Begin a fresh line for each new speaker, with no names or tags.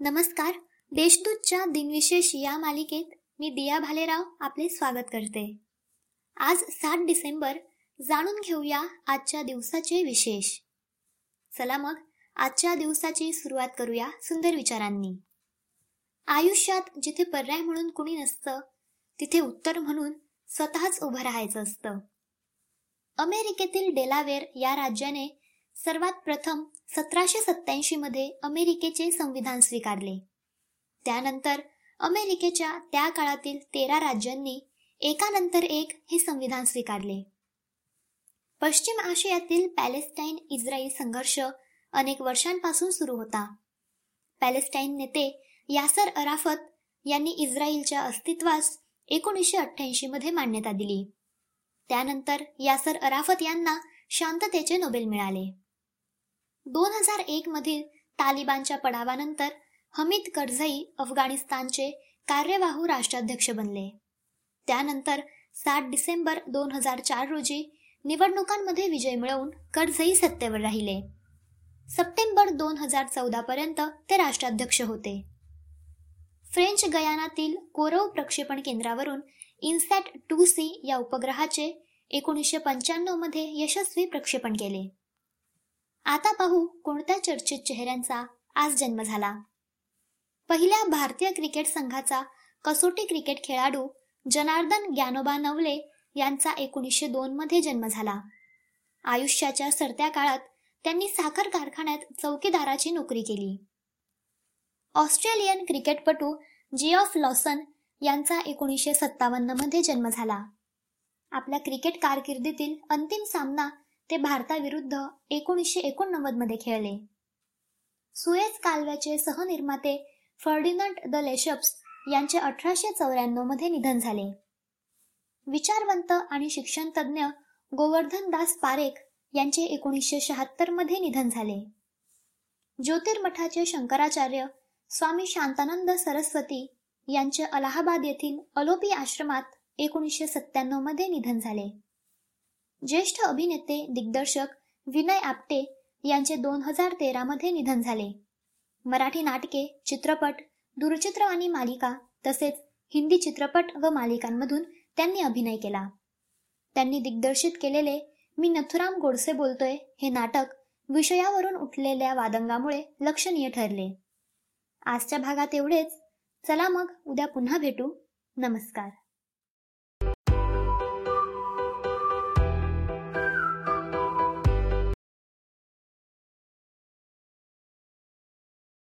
नमस्कार. देशदूतच्या दिनविशेष या मालिकेत मी दिया भालेराव आपले स्वागत करते. आज सात डिसेंबर जाणून घेऊया आजच्या दिवसाचे विशेष. चला मग आजच्या दिवसाची सुरुवात करूया सुंदर विचारांनी. आयुष्यात जिथे पर्याय म्हणून कुणी नसतं तिथे उत्तर म्हणून स्वतःच उभं राहायचं असतं. अमेरिकेतील डेलावेर या राज्याने सर्वात प्रथम सतराशे सत्याऐंशी मध्ये अमेरिकेचे संविधान स्वीकारले. त्यानंतर अमेरिकेच्या त्या काळातील तेरा राज्यांनी एकानंतर एक हे संविधान स्वीकारले. पश्चिम आशियातील पॅलेस्टाईन इस्रायल संघर्ष अनेक वर्षांपासून सुरू होता. पॅलेस्टाईन नेते यासर अराफत यांनी इस्रायलच्या अस्तित्वास एकोणीसशे अठ्ठ्याऐंशी मध्ये मान्यता दिली. त्यानंतर यासर अराफत यांना शांततेचे नोबेल मिळाले. दोन हजार एक मधील तालिबानच्या पडावानंतर हमीद करझई अफगाणिस्तानचे कार्यवाहू राष्ट्राध्यक्ष बनले. त्यानंतर सात डिसेंबर दोन हजार चार रोजी निवडणुकांमध्ये विजय मिळवून करझई सत्तेवर राहिले. सप्टेंबर दोन हजार चौदा पर्यंत ते राष्ट्राध्यक्ष होते. फ्रेंच गयानातील कोरव प्रक्षेपण केंद्रावरून इन्सॅट टू सी या उपग्रहाचे एकोणीसशे पंच्याण्णवमध्ये यशस्वी प्रक्षेपण केले. आता पाहू कोणत्या चर्चित चेहऱ्यांचा आज जन्म झाला. पहिल्या भारतीय क्रिकेट संघाचा कसोटी क्रिकेट खेळाडू जनार्दन ज्ञानोबा नवले यांचा एकोणीसशे दोन मध्ये जन्म झाला. आयुष्याच्या सरत्या काळात त्यांनी साखर कारखान्यात चौकीदाराची नोकरी केली. ऑस्ट्रेलियन क्रिकेटपटू जिऑफ लॉसन यांचा एकोणीसशे सत्तावन्नमध्ये जन्म झाला. आपल्या क्रिकेट कारकिर्दीतील अंतिम सामना ते भारताविरुद्ध एकोणीसशे एकोणनव्वदमध्ये खेळले. सुएज कालव्याचे सहनिर्माते फर्डिनंट द लेशप्स यांचे अठराशे चौऱ्याण्णवमध्ये निधन झाले. विचारवंत आणि शिक्षण तज्ज्ञ गोवर्धन दास पारेख यांचे एकोणीसशे शहात्तरमध्ये निधन झाले. ज्योतिर्मठाचे शंकराचार्य स्वामी शांतानंद सरस्वती यांचे अलाहाबाद येथील अलोपी आश्रमात एकोणीसशे सत्त्याण्णवमध्ये निधन झाले. ज्येष्ठ अभिनेते दिग्दर्शक विनय आपटे यांचे दोन हजार तेरा मध्ये निधन झाले. मराठी नाटके चित्रपट दूरचित्रवाणी मालिका तसेच हिंदी चित्रपट व मालिकांमधून त्यांनी अभिनय केला. त्यांनी दिग्दर्शित केलेले मी नथुराम गोडसे बोलतोय हे नाटक विषयावरून उठलेल्या वादंगामुळे लक्षणीय ठरले. आजच्या भागात एवढेच. चला मग उद्या पुन्हा भेटू. नमस्कार.